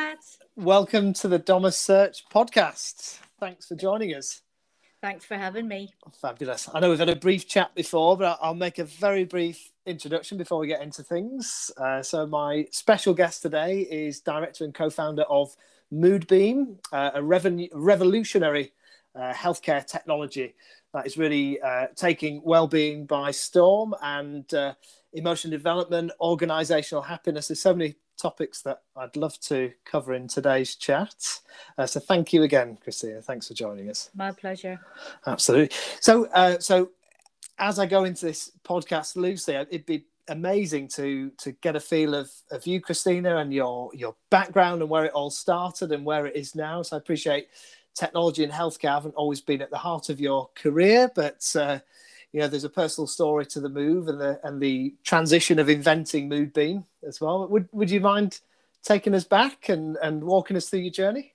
Matt. Welcome to the Domus Search podcast. Thanks for joining us. Thanks for having me. Fabulous. I know we've had a brief chat before, but I'll make a very brief introduction before we get into things. Uh, so, my special guest today is director and co founder of Moodbeam, uh, a reven- revolutionary uh, healthcare technology that is really uh, taking well-being by storm and uh, emotion development, organizational happiness. There's so many topics that I'd love to cover in today's chat. Uh, so thank you again, Christina. Thanks for joining us. My pleasure. Absolutely. So, uh, so as I go into this podcast loosely, it'd be amazing to to get a feel of, of you, Christina, and your your background and where it all started and where it is now. So I appreciate technology and healthcare haven't always been at the heart of your career, but uh, you know there's a personal story to the move and the and the transition of inventing Moodbeam as well. Would would you mind taking us back and and walking us through your journey?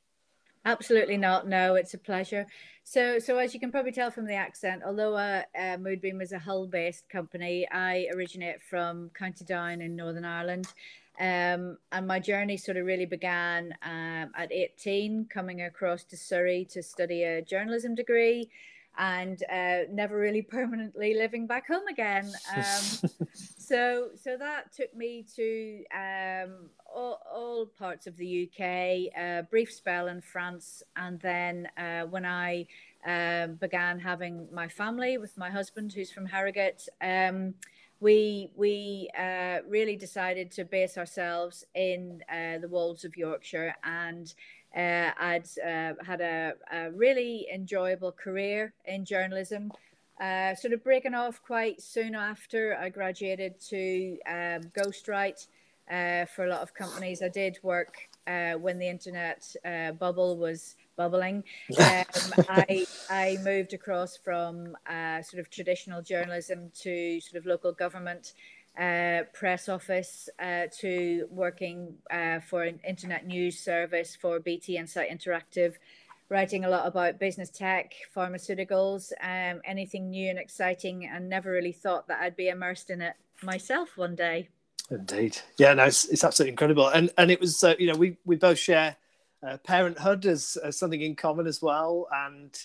Absolutely not. No, it's a pleasure. So, so as you can probably tell from the accent, although uh, uh, Moodbeam is a Hull-based company, I originate from County Down in Northern Ireland. Um, and my journey sort of really began um, at 18, coming across to Surrey to study a journalism degree and uh, never really permanently living back home again. Um, so, so that took me to um, all, all, parts of the UK, a brief spell in France, and then uh, when I uh, began having my family with my husband, who's from Harrogate. Um, we we uh, really decided to base ourselves in uh, the Wolds of Yorkshire, and uh, I'd uh, had a, a, really enjoyable career in journalism. Uh, sort of breaking off quite soon after I graduated to um, ghostwrite uh, for a lot of companies. I did work when the internet bubble was bubbling. Um, I I moved across from uh, sort of traditional journalism to sort of local government uh, press office uh, to working uh, for an internet news service for BT Insight Interactive, writing a lot about business tech, pharmaceuticals, um, anything new and exciting, and never really thought that I'd be immersed in it myself one day. Indeed, yeah, no, it's, it's absolutely incredible, and and it was uh, you know we we both share uh, parenthood as, as something in common as well. And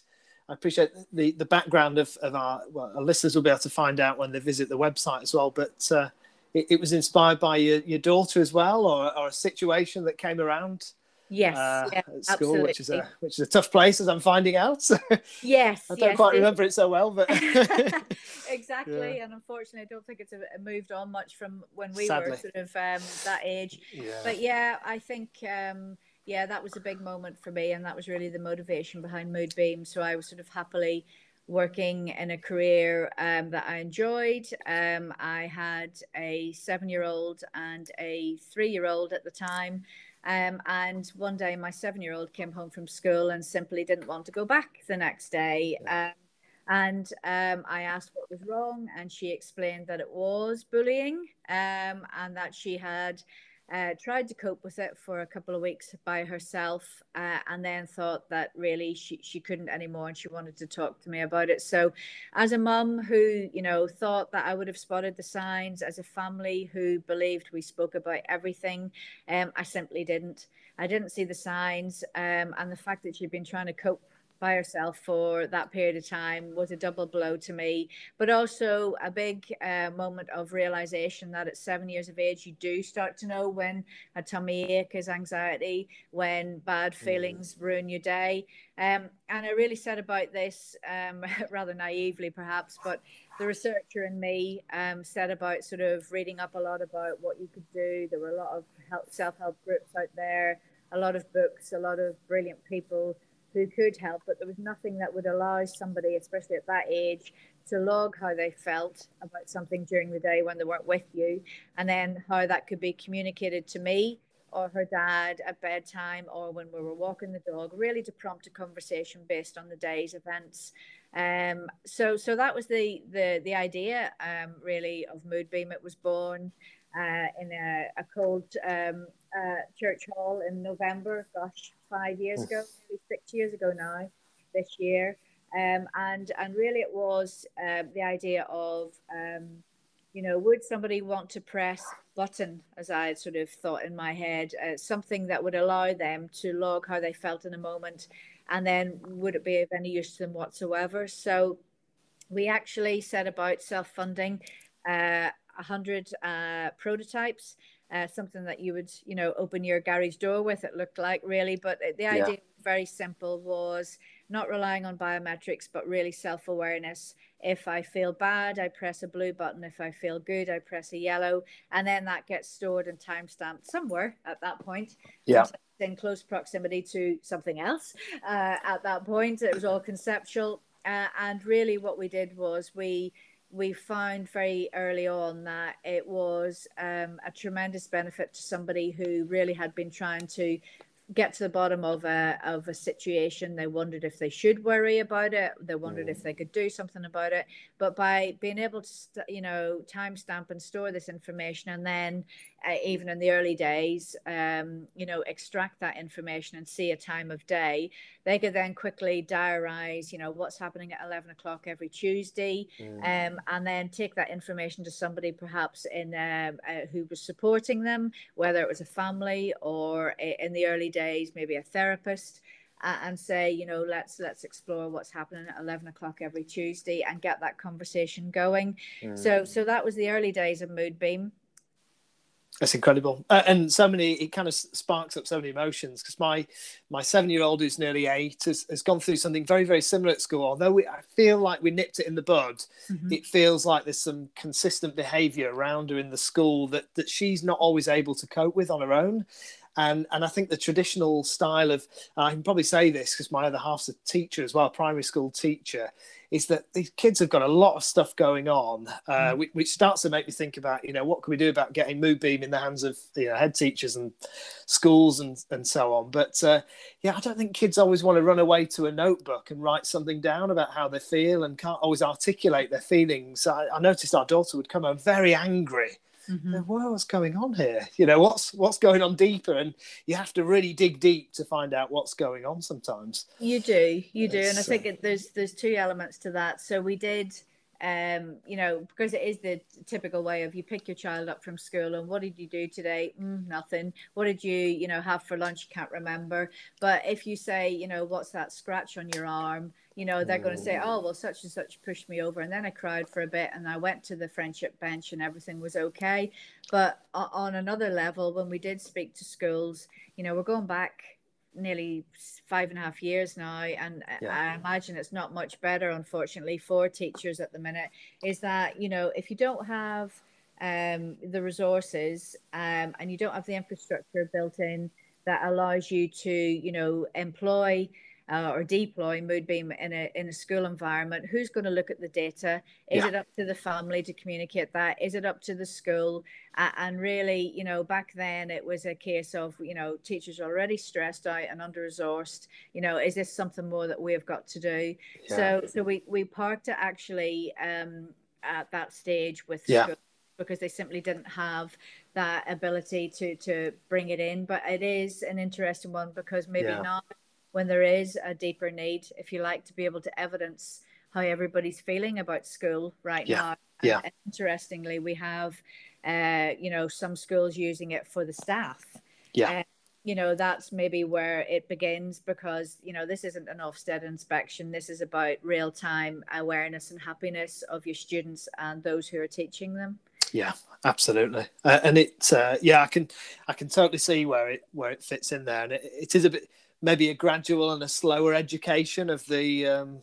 I appreciate the, the background of, of our, well, our listeners will be able to find out when they visit the website as well. But uh, it, it, was inspired by your, your daughter as well, or, or a situation that came around. Yes, uh, yeah, at school, absolutely. which is a which is a tough place, as I'm finding out. yes, I don't yes, quite remember it so well, but exactly. Yeah. And unfortunately, I don't think it's a moved on much from when we Sadly. were sort of um, that age. Yeah. But yeah, I think um, yeah, that was a big moment for me, and that was really the motivation behind Moodbeam. So I was sort of happily working in a career um, that I enjoyed. Um, I had a seven-year-old and a three-year-old at the time. Um, and one day, my seven-year-old came home from school and simply didn't want to go back the next day. Um, and um, I asked what was wrong, and she explained that it was bullying, um, and that she had uh, tried to cope with it for a couple of weeks by herself uh, and then thought that really she, she couldn't anymore and she wanted to talk to me about it. So as a mum who you know thought that i would have spotted the signs as a family who believed we spoke about everything um, i simply didn't. I didn't see the signs um, and the fact that she'd been trying to cope by herself for that period of time was a double blow to me, but also a big uh, moment of realization that at seven years of age, you do start to know when a tummy ache is anxiety, when bad mm. feelings mm. ruin your day. Um, and I really said about this um, rather naively, perhaps, but the researcher in me um, said about sort of reading up a lot about what you could do. There were a lot of self help groups out there, a lot of books, a lot of brilliant people who could help, but there was nothing that would allow somebody, especially at that age, to log how they felt about something during the day when they weren't with you, and then how that could be communicated to me or her dad at bedtime or when we were walking the dog, really to prompt a conversation based on the day's events. Um, so, so that was the the the idea, um, really, of Moodbeam. It was born uh, in a, a cold um, uh, church hall in November. Gosh, five years ago, maybe six years ago now, this year. Um, and and really, it was uh, the idea of, um, you know, would somebody want to press button, as I had sort of thought in my head, uh, something that would allow them to log how they felt in a moment, and then would it be of any use to them whatsoever? So we actually set about self-funding uh, 100 uh, prototypes uh, something that you would you know open your garage door with it looked like really. But the idea yeah. very simple was not relying on biometrics but really self-awareness. If i feel bad i press a blue button. If i feel good i press a yellow. And then that gets stored and time stamped somewhere at that point. Yeah. In close proximity to something else uh, at that point. It was all conceptual. Uh, and really what we did was we we found very early on that it was um, a tremendous benefit to somebody who really had been trying to get to the bottom of a of a situation. They wondered if they should worry about it. They wondered mm. if they could do something about it. But by being able to, st- you know, timestamp and store this information, and then uh, even in the early days, um, you know, extract that information and see a time of day, they could then quickly diarize, you know, what's happening at 11 o'clock every Tuesday, mm. um, and then take that information to somebody perhaps in um, uh, who was supporting them, whether it was a family or in the early days, maybe a therapist. And say, you know, let's let's explore what's happening at eleven o'clock every Tuesday and get that conversation going. Mm. So so that was the early days of Moodbeam. That's incredible, uh, and so many. It kind of sparks up so many emotions because my my seven year old who's nearly eight has, has gone through something very very similar at school. Although we, I feel like we nipped it in the bud, mm-hmm. it feels like there's some consistent behaviour around her in the school that that she's not always able to cope with on her own. And and I think the traditional style of I can probably say this because my other half's a teacher as well, primary school teacher, is that these kids have got a lot of stuff going on, uh, mm. which, which, starts to make me think about, you know, what can we do about getting Moodbeam in the hands of you know, head teachers and schools and, and so on. But uh, yeah, I don't think kids always want to run away to a notebook and write something down about how they feel and can't always articulate their feelings. I, I noticed our daughter would come home very angry mm-hmm. what's going on here you know what's what's going on deeper and you have to really dig deep to find out what's going on sometimes you do you do it's, and i think uh, there's there's two elements to that so we did um, you know, because it is the typical way of you pick your child up from school and what did you do today? Mm, nothing. What did you, you know, have for lunch? You can't remember. But if you say, you know, what's that scratch on your arm? You know they're going to say oh well such and such pushed me over and then i cried for a bit and i went to the friendship bench and everything was okay but on another level when we did speak to schools you know we're going back nearly five and a half years now and yeah. i imagine it's not much better unfortunately for teachers at the minute is that you know if you don't have um, the resources um, and you don't have the infrastructure built in that allows you to you know employ uh, or deploy Moodbeam in a in a school environment, who's going to look at the data? Is yeah. it up to the family to communicate that? Is it up to the school? Uh, and really, you know, back then it was a case of you know teachers are already stressed out and under resourced. You know, is this something more that we have got to do? Yeah. So so we we parked it actually um, at that stage with yeah. School because they simply didn't have that ability to to bring it in. But it is an interesting one because maybe yeah. now when there is a deeper need, if you like, to be able to evidence how everybody's feeling about school right yeah. now. Yeah. And interestingly, we have, uh, you know, some schools using it for the staff. Yeah. Uh, you know, that's maybe where it begins because, you know, this isn't an Ofsted inspection. This is about real time awareness and happiness of your students and those who are teaching them. Yeah, absolutely. Uh, and it, uh, yeah, I can, I can totally see where it, where it fits in there. And it, it is a bit, maybe a gradual and a slower education of the um,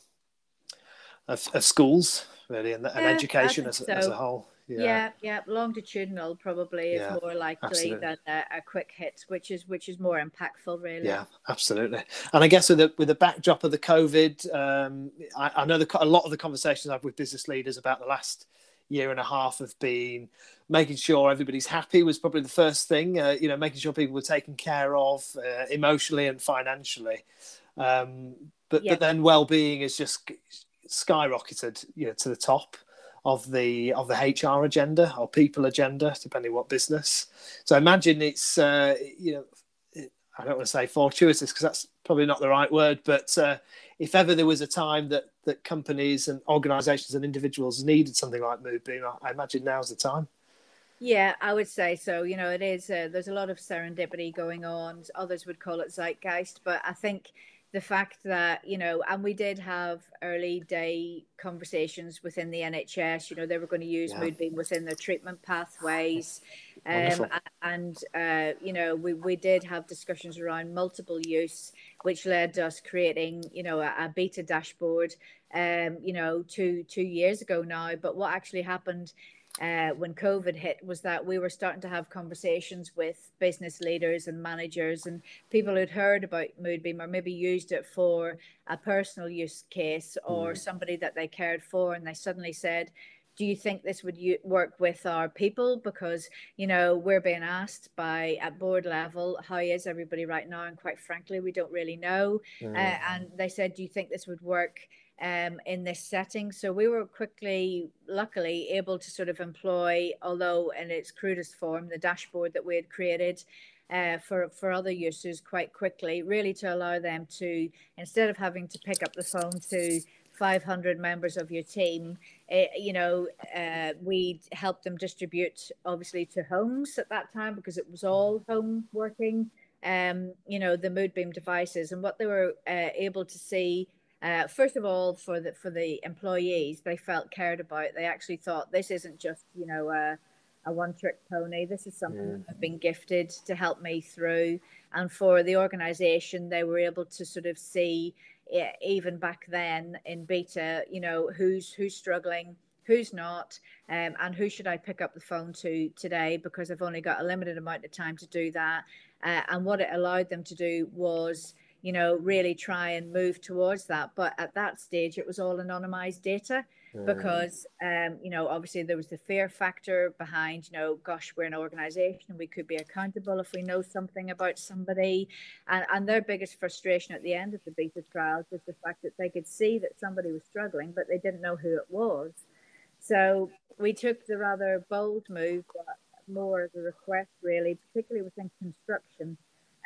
of, of schools really and, and education as, so. as a whole yeah. yeah, yeah, longitudinal probably is yeah, more likely absolutely. than a, a, quick hit, which is which is more impactful, really. Yeah, absolutely. And I guess with the with the backdrop of the COVID, um, I, I know the, a lot of the conversations I've with business leaders about the last year and a half have been making sure everybody's happy was probably the first thing. Uh, you know, making sure people were taken care of uh, emotionally and financially. Um, but yeah. but then well-being is just skyrocketed, you know, to the top of the of the HR agenda or people agenda, depending what business. So imagine it's uh, you know I don't want to say fortuitous because that's probably not the right word, but uh, if ever there was a time that that companies and organisations and individuals needed something like Moodbeam, I, I imagine now's the time. Yeah, I would say so. You know, it is. Uh, there's a lot of serendipity going on. Others would call it zeitgeist, but I think the fact that you know and we did have early day conversations within the nhs you know they were going to use yeah. moodbeam within their treatment pathways. Um, and uh, you know we, we did have discussions around multiple use which led us creating you know a, a beta dashboard um, you know two two years ago now. But what actually happened uh, when COVID hit was that we were starting to have conversations with business leaders and managers and people who'd heard about Moodbeam or maybe used it for a personal use case or mm. somebody that they cared for, and they suddenly said, do you think this would work with our people because you know we're being asked by at board level how is everybody right now and quite frankly we don't really know mm. uh, and they said do you think this would work um, in this setting. So we were quickly, luckily, able to sort of employ, although in its crudest form, the dashboard that we had created uh, for for other users quite quickly, really to allow them to instead of having to pick up the phone to 500 members of your team, uh, you know, uh, we helped them distribute obviously to homes at that time because it was all home working. Um, you know, the Moodbeam devices and what they were uh, able to see uh, first of all, for the for the employees, they felt cared about. They actually thought this isn't just you know a, a one trick pony. This is something yeah. I've been gifted to help me through. And for the organisation, they were able to sort of see even back then in beta, you know, who's who's struggling, who's not, um, and who should I pick up the phone to today because I've only got a limited amount of time to do that. Uh, and what it allowed them to do was you know, really try and move towards that. But at that stage, it was all anonymized data because, um, you know, obviously there was the fear factor behind, you know, gosh, we're an organization, we could be accountable if we know something about somebody. And, and their biggest frustration at the end of the beta trials was the fact that they could see that somebody was struggling, but they didn't know who it was. So we took the rather bold move, but more as a request, really, particularly within construction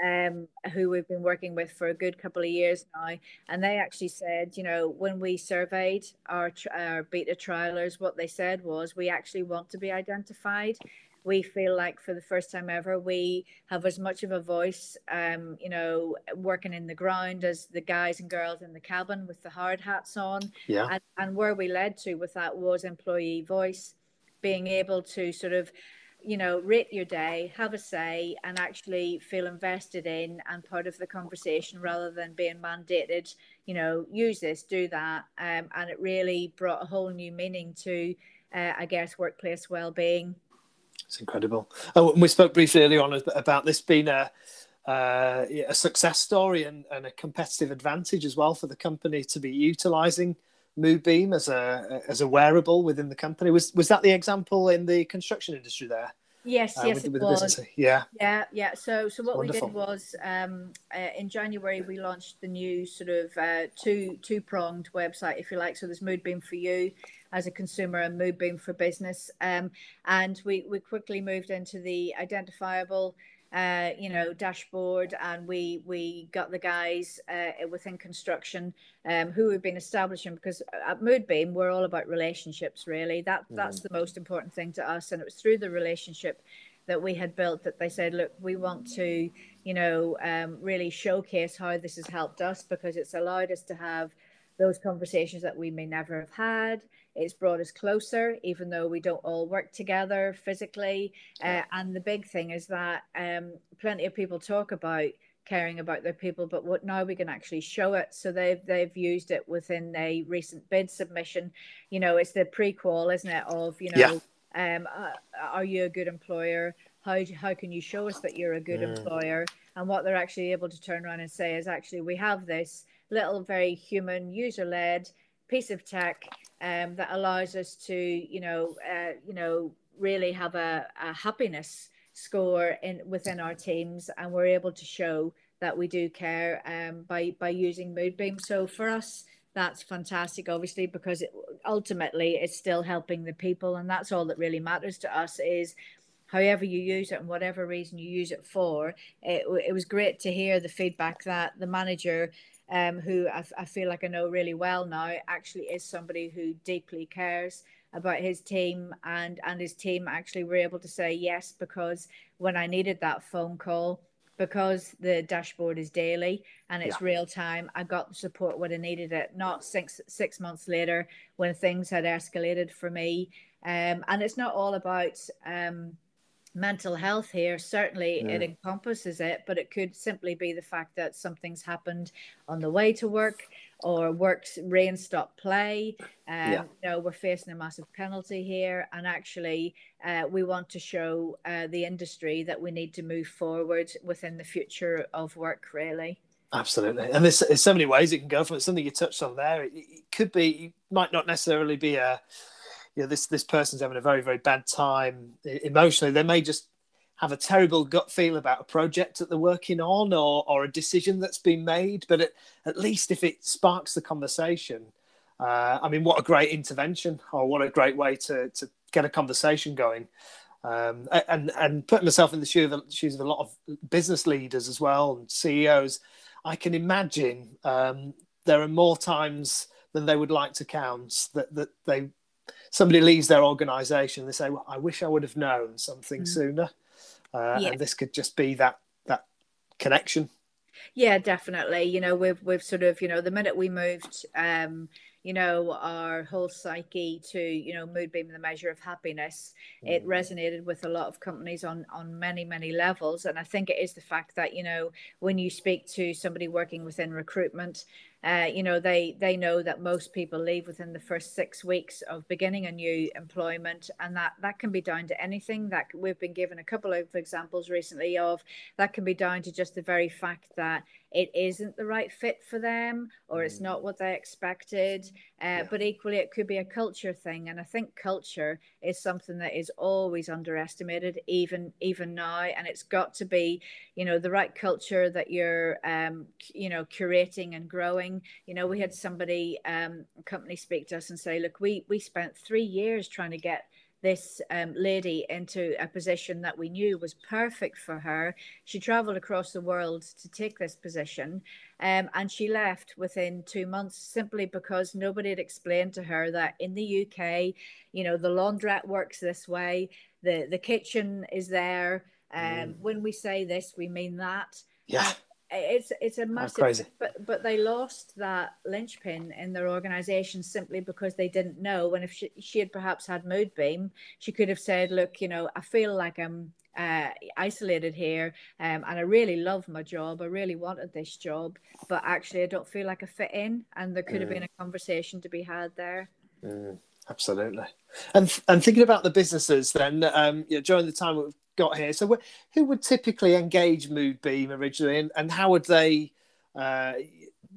um, who we've been working with for a good couple of years now, and they actually said, you know, when we surveyed our our beta trialers, what they said was, we actually want to be identified. We feel like for the first time ever, we have as much of a voice, um, you know, working in the ground as the guys and girls in the cabin with the hard hats on. Yeah. And, and where we led to with that was employee voice, being able to sort of you know, rate your day, have a say, and actually feel invested in and part of the conversation rather than being mandated, you know, use this, do that. Um, and it really brought a whole new meaning to, uh, I guess, workplace well-being. It's incredible. Oh, we spoke briefly earlier on about this being a, uh, a success story and, and a competitive advantage as well for the company to be utilizing Moodbeam as a as a wearable within the company. Was was that the example in the construction industry there? Yes, uh, yes, with, it with was. Yeah, yeah, yeah. So, so what Wonderful. we did was um, uh, in January we launched the new sort of uh, two two pronged website, if you like. So there's Moodbeam for you as a consumer and Moodbeam for business, um, and we we quickly moved into the identifiable uh, you know, dashboard, and we we got the guys uh, within construction um, who we've been establishing because at Moodbeam we're all about relationships. Really, that that's mm. the most important thing to us, and it was through the relationship that we had built that they said, look, we want to, you know, um, really showcase how this has helped us because it's allowed us to have those conversations that we may never have had it's brought us closer, even though we don't all work together physically. Uh, and the big thing is that um, plenty of people talk about caring about their people, but what now we can actually show it. So they've they've used it within a recent bid submission. You know, it's the prequel, isn't it? Of you know, yeah. um, uh, are you a good employer? How how can you show us that you're a good mm. employer? And what they're actually able to turn around and say is actually we have this little very human user led piece of tech um, that allows us to, you know, uh, you know, really have a, a happiness score in within our teams, and we're able to show that we do care um, by by using Moodbeam. So for us, that's fantastic, obviously, because it, ultimately it's still helping the people, and that's all that really matters to us. Is however you use it and whatever reason you use it for. It, it was great to hear the feedback that the manager um, who I, I, feel like I know really well now, actually is somebody who deeply cares about his team and and his team actually were able to say yes because when I needed that phone call because the dashboard is daily and it's yeah. real time i got the support when i needed it not six six months later when things had escalated for me um, and it's not all about um, mental health here certainly yeah. it encompasses it but it could simply be the fact that something's happened on the way to work or works rain stop play. Um, yeah. You know, we're facing a massive penalty here, and actually, uh, we want to show uh, the industry that we need to move forward within the future of work. Really. Absolutely, and there's, there's so many ways it can go from it. Something you touched on there. It, it could be, it might not necessarily be a, you know, this this person's having a very very bad time emotionally. They may just have a terrible gut feel about a project that they're working on or, or a decision that's been made. But at, at least if it sparks the conversation, uh, I mean, what a great intervention or what a great way to, to get a conversation going. Um, and and putting myself in the shoes of, shoes of a lot of business leaders as well and CEOs, I can imagine um, there are more times than they would like to count that that they somebody leaves their organisation. They say, "Well, I wish I would have known something mm. sooner." uh, yeah. and this could just be that that connection yeah definitely you know we've we've sort of you know the minute we moved um you know our whole psyche to you know mood moodbeam the measure of happiness mm. it resonated with a lot of companies on on many many levels and i think it is the fact that you know when you speak to somebody working within recruitment uh, you know they they know that most people leave within the first six weeks of beginning a new employment and that that can be down to anything that we've been given a couple of examples recently of that can be down to just the very fact that it isn't the right fit for them or it's mm. not what they expected. Uh, yeah. But equally, it could be a culture thing. And I think culture is something that is always underestimated, even even now. And it's got to be, you know, the right culture that you're, um, you know, curating and growing. You know, we had somebody, um, company speak to us and say, look, we we spent three years trying to get this um, lady into a position that we knew was perfect for her. She traveled across the world to take this position, um, and she left within two months simply because nobody had explained to her that in the UK, you know, the laundrette works this way, the the kitchen is there. Um, mm. When we say this, we mean that. Yeah it's it's a massive but but they lost that linchpin in their organization simply because they didn't know. And if she, she had perhaps had Moodbeam she could have said look you know i feel like i'm uh, isolated here um, and i really love my job. I really wanted this job but actually i don't feel like i fit in. And there could mm. have been a conversation to be had there. Mm, absolutely. And and thinking about the businesses then um, you know, during the time we've got here. So, who would typically engage Moodbeam originally, and, and how would they uh,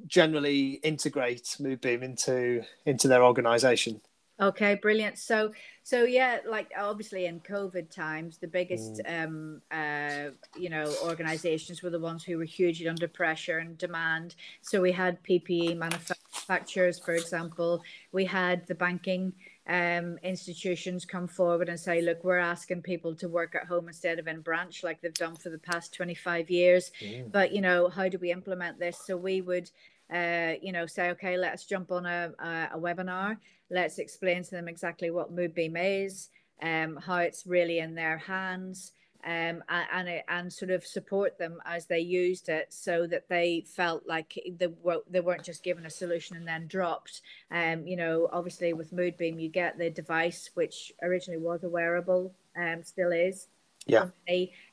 generally integrate Moodbeam into into their organisation? Okay, brilliant. So, so yeah, like obviously in COVID times, the biggest, mm. um, uh, you know, organizations were the ones who were hugely under pressure and demand. So we had PPE manufacturers, for example. We had the banking um, institutions come forward and say, look, we're asking people to work at home instead of in branch like they've done for the past 25 years. Mm. But, you know, how do we implement this? So we would, uh, you know, say, okay, let's jump on a, a, a webinar. Let's explain to them exactly what Moodbeam is, um, how it's really in their hands um, and, and, and sort of support them as they used it so that they felt like they, were, they weren't just given a solution and then dropped. Um, you know, obviously with Moodbeam, you get the device, which originally was a wearable, um, still is. Yeah.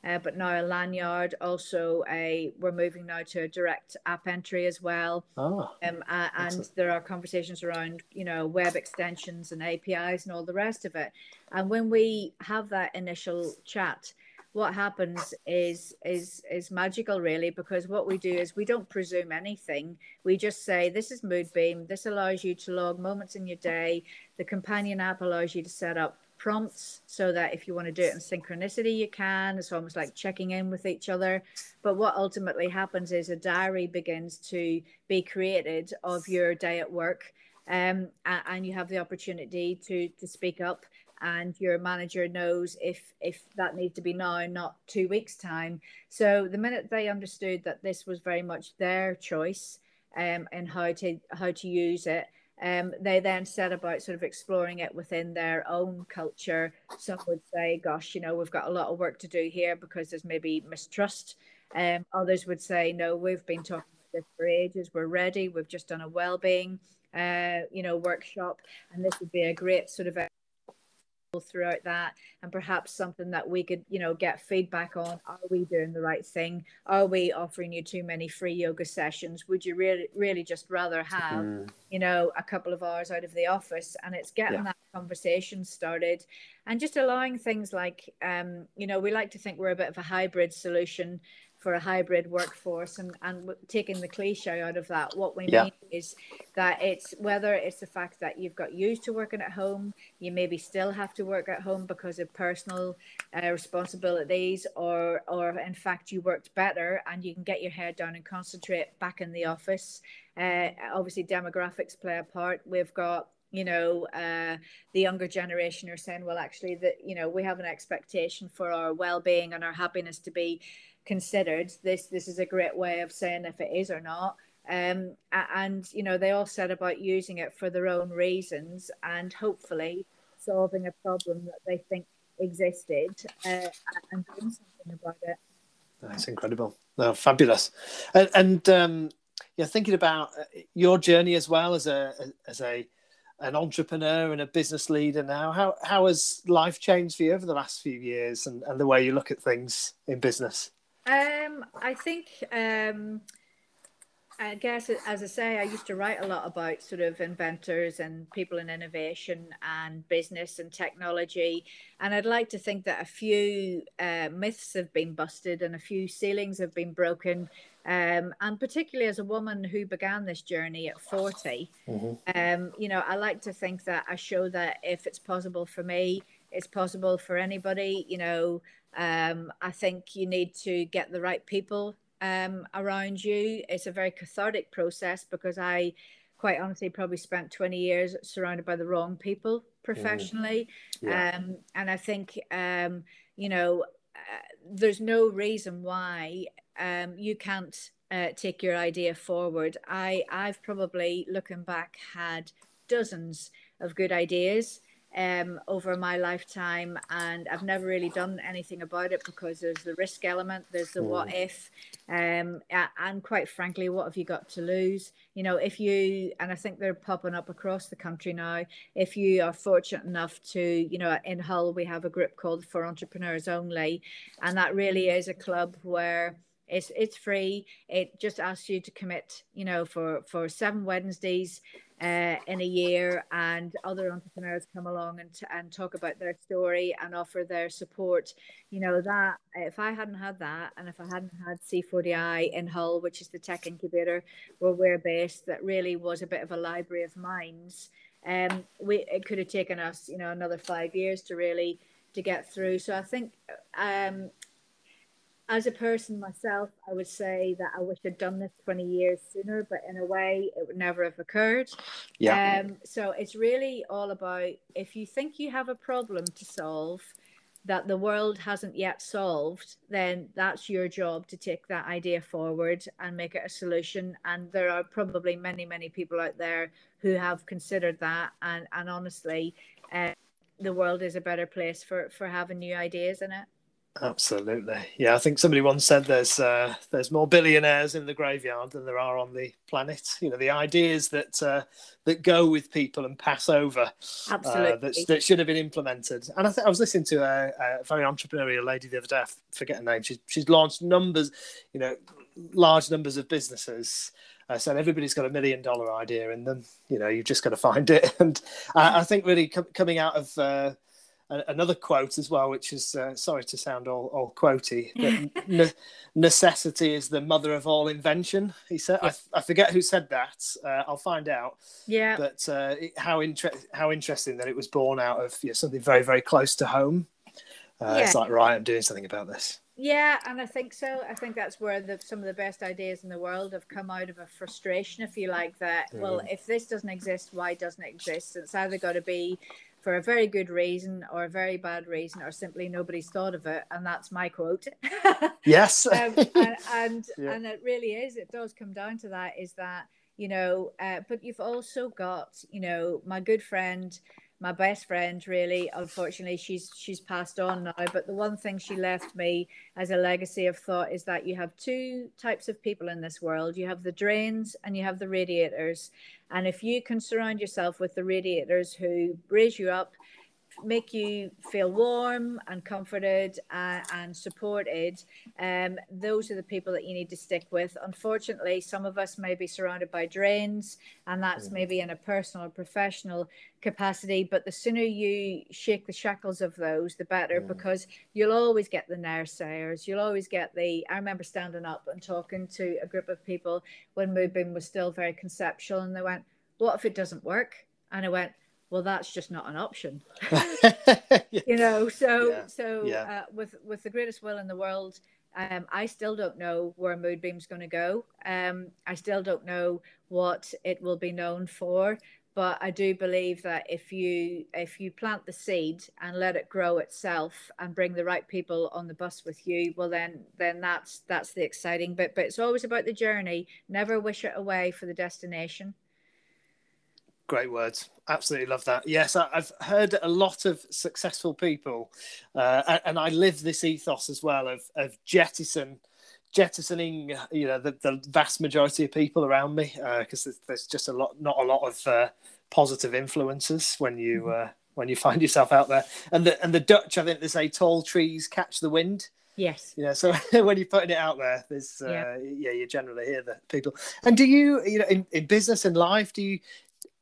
Uh, but now a lanyard. Also, a we're moving now to a direct app entry as well. Oh, um, uh, and there are conversations around you know web extensions and APIs and all the rest of it. And when we have that initial chat, what happens is is is magical really because what we do is we don't presume anything. We just say this is moodbeam this allows you to log moments in your day. The companion app allows you to set up prompts so that if you want to do it in synchronicity you can. It's almost like checking in with each other. But what ultimately happens is a diary begins to be created of your day at work um, and you have the opportunity to to speak up and your manager knows if if that needs to be now not two weeks time so the minute they understood that this was very much their choice um, and how to how to use it um, they then set about sort of exploring it within their own culture. Some would say, gosh, you know, we've got a lot of work to do here because there's maybe mistrust. Um, others would say, no, we've been talking about this for ages. We're ready. We've just done a well-being, uh, you know, workshop, and this would be a great sort of throughout that and perhaps something that we could you know get feedback on. Are we doing the right thing? Are we offering you too many free yoga sessions? Would you really really just rather have mm. you know a couple of hours out of the office? And it's getting yeah. that conversation started. And just allowing things like um you know we like to think we're a bit of a hybrid solution for a hybrid workforce and, and taking the cliche out of that what we yeah. mean is that it's whether it's the fact that you've got used to working at home you maybe still have to work at home because of personal uh, responsibilities or or in fact you worked better and you can get your head down and concentrate back in the office uh, obviously demographics play a part we've got you know uh, the younger generation are saying well actually that you know we have an expectation for our well-being and our happiness to be considered this this is a great way of saying if it is or not. Um, and you know they all said about using it for their own reasons and hopefully solving a problem that they think existed uh, and doing something about it. That's incredible. No, fabulous. And, and um, yeah thinking about uh, your journey as well as a as a an entrepreneur and a business leader now how how has life changed for you over the last few years and, and the way you look at things in business um, I think, um, I guess, as I say, I used to write a lot about sort of inventors and people in innovation and business and technology. And I'd like to think that a few uh, myths have been busted and a few ceilings have been broken. Um, and particularly as a woman who began this journey at 40, mm-hmm. um, you know, I like to think that I show that if it's possible for me, it's possible for anybody. You know, um, I think you need to get the right people um, around you. It's a very cathartic process because I, quite honestly, probably spent 20 years surrounded by the wrong people professionally. Mm. Yeah. Um, and I think, um, you know, uh, there's no reason why um, you can't uh, take your idea forward. I, I've probably, looking back, had dozens of good ideas um, over my lifetime, and I've never really done anything about it because there's the risk element, there's the mm. what if, um, and quite frankly, what have you got to lose? You know, if you, and I think they're popping up across the country now, if you are fortunate enough to, you know, in Hull, we have a group called For Entrepreneurs Only, and that really is a club where it's it's free. It just asks you to commit, you know, for for seven Wednesdays uh, in a year, and other entrepreneurs come along and, and talk about their story and offer their support. You know, that if I hadn't had that, and if I hadn't had C4DI in Hull, which is the tech incubator where we're based, that really was a bit of a library of minds. Um, we it could have taken us, you know, another five years to really to get through. So I think um, as a person myself, I would say that I wish I'd done this 20 years sooner, but in a way, it would never have occurred. Yeah. Um, so it's really all about if you think you have a problem to solve that the world hasn't yet solved, then that's your job to take that idea forward and make it a solution. And there are probably many, many people out there who have considered that. And, and honestly, uh, the world is a better place for, for having new ideas in it. Absolutely, yeah. I think somebody once said there's uh, there's more billionaires in the graveyard than there are on the planet. You know, the ideas that uh, that go with people and pass over, absolutely, uh, that, that should have been implemented. And I think I was listening to a, a, very entrepreneurial lady the other day. I forget her name. She's she's launched numbers, you know, large numbers of businesses. Uh, so everybody's got a million dollar idea in them. You know, you've just got to find it. And I think really com- coming out of uh, another quote as well, which is uh, sorry to sound all, all quotey, but ne- necessity is the mother of all invention. He said, I, I forget who said that. Uh, I'll find out. Yeah. But uh, how inter- how interesting that it was born out of you know, something very very close to home. Uh, yeah. It's like right, I'm doing something about this. Yeah, and I think so. I think that's where the, some of the best ideas in the world have come out of a frustration, if you like. That mm. well, if this doesn't exist, why doesn't it exist? It's either got to be for a very good reason or a very bad reason or simply nobody's thought of it and that's my quote yes um, and and, yeah. and, it really is it does come down to that is that you know uh, but you've also got you know my good friend my best friend really. Unfortunately she's she's passed on now. But the one thing she left me as a legacy of thought is that you have two types of people in this world. You have the drains and you have the radiators. And if you can surround yourself with the radiators who raise you up make you feel warm and comforted uh, and supported, um, those are the people that you need to stick with. Unfortunately, some of us may be surrounded by drains, and that's mm. maybe in a personal or professional capacity. But the sooner you shake the shackles of those, the better, mm. because you'll always get the naysayers. You'll always get the. I remember standing up and talking to a group of people when Moodbeam was still very conceptual, and they went, "What if it doesn't work?" And I went, well that's just not an option you know so yeah. so yeah. Uh, with with the greatest will in the world um, I still don't know where Moodbeam's going to go. Um, I still don't know what it will be known for, but I do believe that if you if you plant the seed and let it grow itself and bring the right people on the bus with you, well then then that's that's the exciting bit. But it's always about the journey. Never wish it away for the destination. Great words. Absolutely love that. Yes, I, have heard a lot of successful people, uh, and I live this ethos as well of, of jettison, jettisoning, you know, the, the vast majority of people around me, because uh, there's, there's, just a lot, not a lot of uh, positive influences when you mm-hmm. uh, when you find yourself out there. And the and the Dutch, I think they say, tall trees catch the wind. Yes. Yeah. So when you're putting it out there, there's uh, yeah. yeah, you generally hear the people. And do you, you know, in, in business and life, do you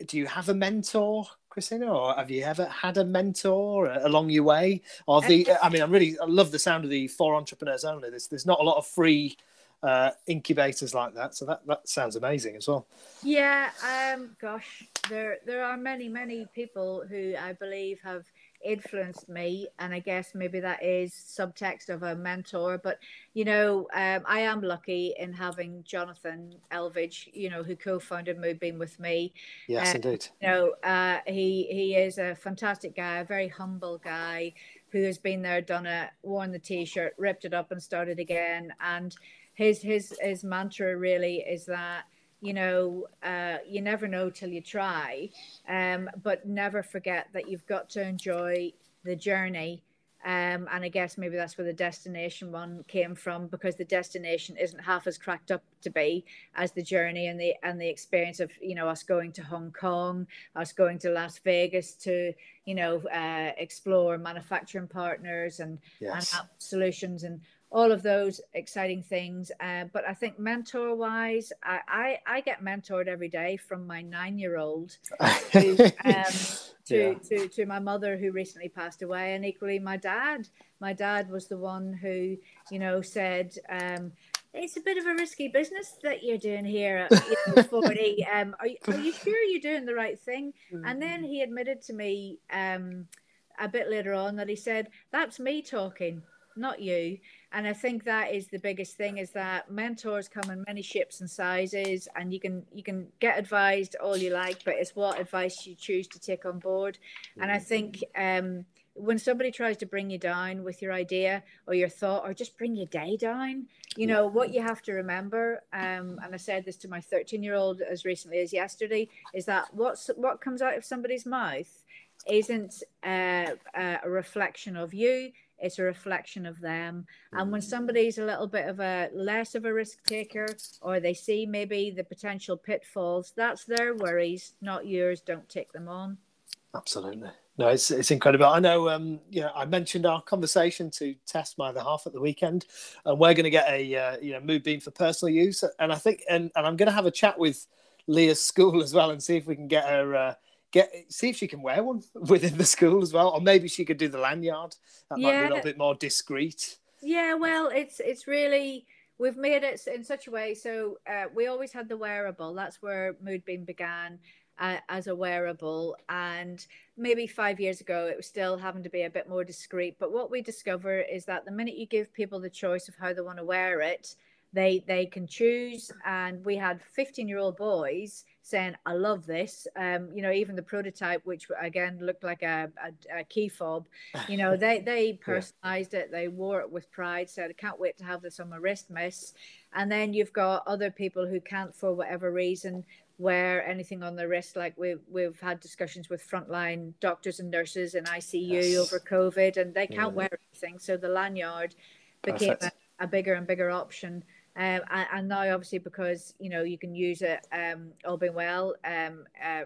do you have a mentor Christina, or have you ever had a mentor along your way? Or the, I mean, I really I love the sound of the for entrepreneurs only. There's there's not a lot of free uh, incubators like that, so that that sounds amazing as well. Yeah, um, gosh, there there are many many people who I believe have influenced me and i guess maybe that is subtext of a mentor but you know um, i am lucky in having jonathan elvidge you know who co-founded moodbeam with me. Yes uh, indeed. you know uh, he he is a fantastic guy a very humble guy who has been there done it worn the t-shirt ripped it up and started again and his his his mantra really is that you know, uh, you never know till you try. Um, but never forget that you've got to enjoy the journey. Um, and I guess maybe that's where the destination one came from because the destination isn't half as cracked up to be as the journey and the and the experience of you know us going to Hong Kong, us going to Las Vegas to you know uh, explore manufacturing partners and yes. and solutions and all of those exciting things. Uh, but I think mentor wise, I, I, I, get mentored every day from my nine year old to, um, to, yeah. to, to my mother who recently passed away, and equally my dad. My dad was the one who, you know, said, um, it's a bit of a risky business that you're doing here at you know, 40. Um, are, you, are you sure you're doing the right thing? And then he admitted to me um, a bit later on that he said, That's me talking, not you and i think that is the biggest thing is that mentors come in many shapes and sizes and you can you can get advised all you like but it's what advice you choose to take on board. And i mm-hmm. think um, when somebody tries to bring you down with your idea or your thought or just bring your day down you know what you have to remember um, and i said this to my 13 year old as recently as yesterday is that what's what comes out of somebody's mouth isn't uh a reflection of you it's a reflection of them. And when mm. somebody's a little bit of a less of a risk taker, or they see maybe the potential pitfalls, that's their worries, not yours. Don't take them on. Absolutely. No, it's it's incredible. I know. Um, you know, I mentioned our conversation to test my other half at the weekend, and we're going to get a uh, you know Moodbeam for personal use. And I think, and and I'm going to have a chat with Leah's school as well, and see if we can get her. Uh, get see if she can wear one within the school as well, or maybe she could do the lanyard. That yeah. might be a little bit more discreet. Yeah, well, it's it's really we've made it in such a way. So uh, we always had the wearable. That's where Moodbeam began. uh, as a wearable. And maybe five years ago, it was still having to be a bit more discreet. But what we discover is that the minute you give people the choice of how they want to wear it, they they can choose. And we had 15 year old boys saying, "I love this." Um, you know, even the prototype, which again looked like a, a, a key fob, you know, they they personalized yeah. it. They wore it with pride. Said, "I can't wait to have this on my wrist, miss." And then you've got other people who can't, for whatever reason, wear anything on their wrist. Like we've we've had discussions with frontline doctors and nurses in ICU yes. over COVID, and they can't yeah. wear anything. So the lanyard became a, a, bigger and bigger option. Um, and, and, now, obviously, because you know you can use it um, all being well, um, uh,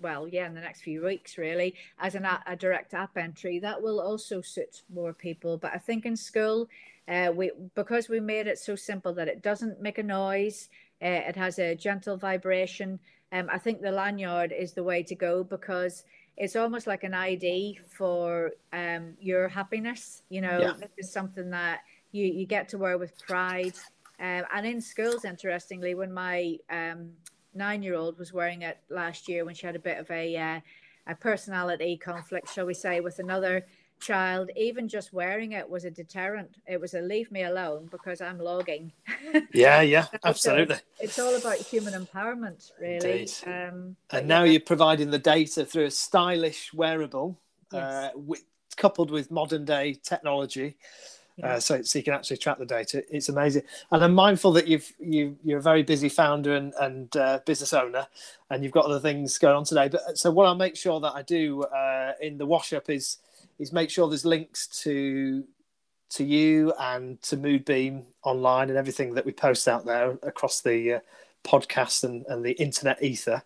well, yeah, in the next few weeks, really, as an, a direct app entry, that will also suit more people. But I think in school, uh, we because we made it so simple that it doesn't make a noise, uh, it has a gentle vibration. Um, I think the lanyard is the way to go because it's almost like an ID for um, your happiness. You know, yeah. this is something that you, you get to wear with pride. Um, and in schools, interestingly, when my um, nine year old was wearing it last year, when she had a bit of a, uh, a personality conflict, shall we say, with another child, even just wearing it was a deterrent. It was a leave me alone because I'm logging. Yeah, yeah, absolutely. So it's all about human empowerment, really. Um, and now yeah. you're providing the data through a stylish wearable, yes. uh, with, coupled with modern day technology. Yeah. Uh, so, so you can actually track the data. It's amazing, and I'm mindful that you've you you're a very busy founder and and uh, business owner, and you've got other things going on today. But so what I'll make sure that I do uh, in the wash up is is make sure there's links to to you and to Moodbeam online and everything that we post out there across the uh, podcast and, and the internet ether.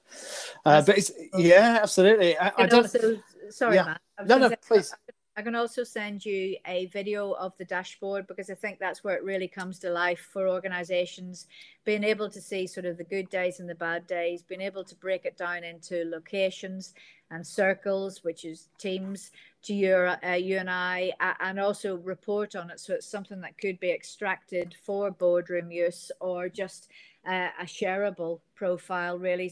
Uh, but it's yeah, absolutely. I, I don't. Also, sorry, yeah. Matt. No, no, please. I can also send you a video of the dashboard because I think that's where it really comes to life for organizations. Being able to see sort of the good days and the bad days, being able to break it down into locations and circles, which is teams, to your uh, you and I, and also report on it. So it's something that could be extracted for boardroom use or just uh, a shareable profile, really,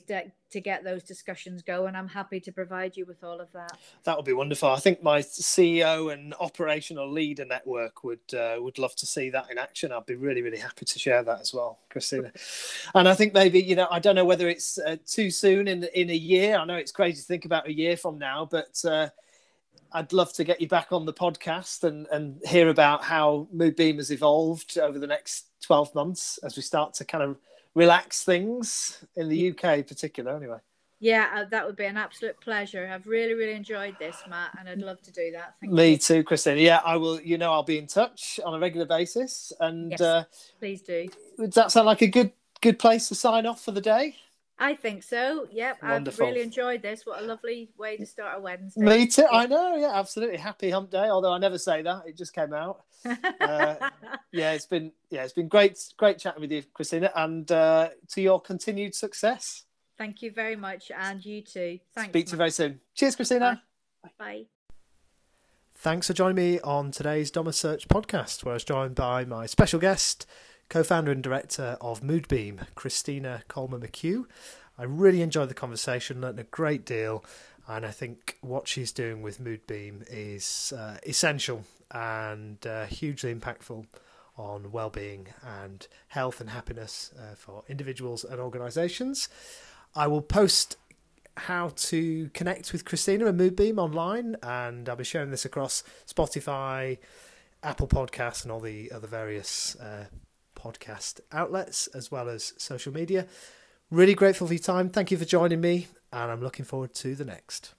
to get those discussions going. I'm happy to provide you with all of that. That would be wonderful. I think my CEO and operational leader network would uh, would love to see that in action. I'd be really really happy to share that as well, Christina. and I think maybe you know I don't know whether it's uh, too soon in in a year. I know it's crazy to think about a year from now, but uh, I'd love to get you back on the podcast and, and hear about how Moodbeam has evolved over the next 12 months as we start to kind of relax things in the UK in particular anyway. Yeah, uh, that would be an absolute pleasure. I've really, really enjoyed this, Matt, and I'd love to do that. Thank Me you. too, Christina. Yeah, I will. You know, I'll be in touch on a regular basis, and yes, uh, please do. Does that sound like a good good place to sign off for the day? I think so. Yep, Wonderful. I've really enjoyed this. What a lovely way to start a Wednesday. Me too. I know. Yeah, absolutely. Happy Hump Day. Although I never say that, it just came out. uh, yeah, it's been yeah, it's been great, great chatting with you, Christina, and uh, to your continued success. Thank you very much, and you too. Thanks. Speak to you very soon. Cheers, Christina. Bye. Bye. Thanks for joining me on today's Doma Search podcast, where I was joined by my special guest co founder and director of Moodbeam, Christina Colmer McHugh. I really enjoyed the conversation, learned a great deal, and I think what she's doing with Moodbeam is uh, essential and uh, hugely impactful on well-being and health and happiness uh, for individuals and organisations. I will post how to connect with Christina and Moodbeam online, and I'll be sharing this across Spotify, Apple Podcasts, and all the other various uh, podcast outlets as well as social media. Really grateful for your time. Thank you for joining me, and I'm looking forward to the next.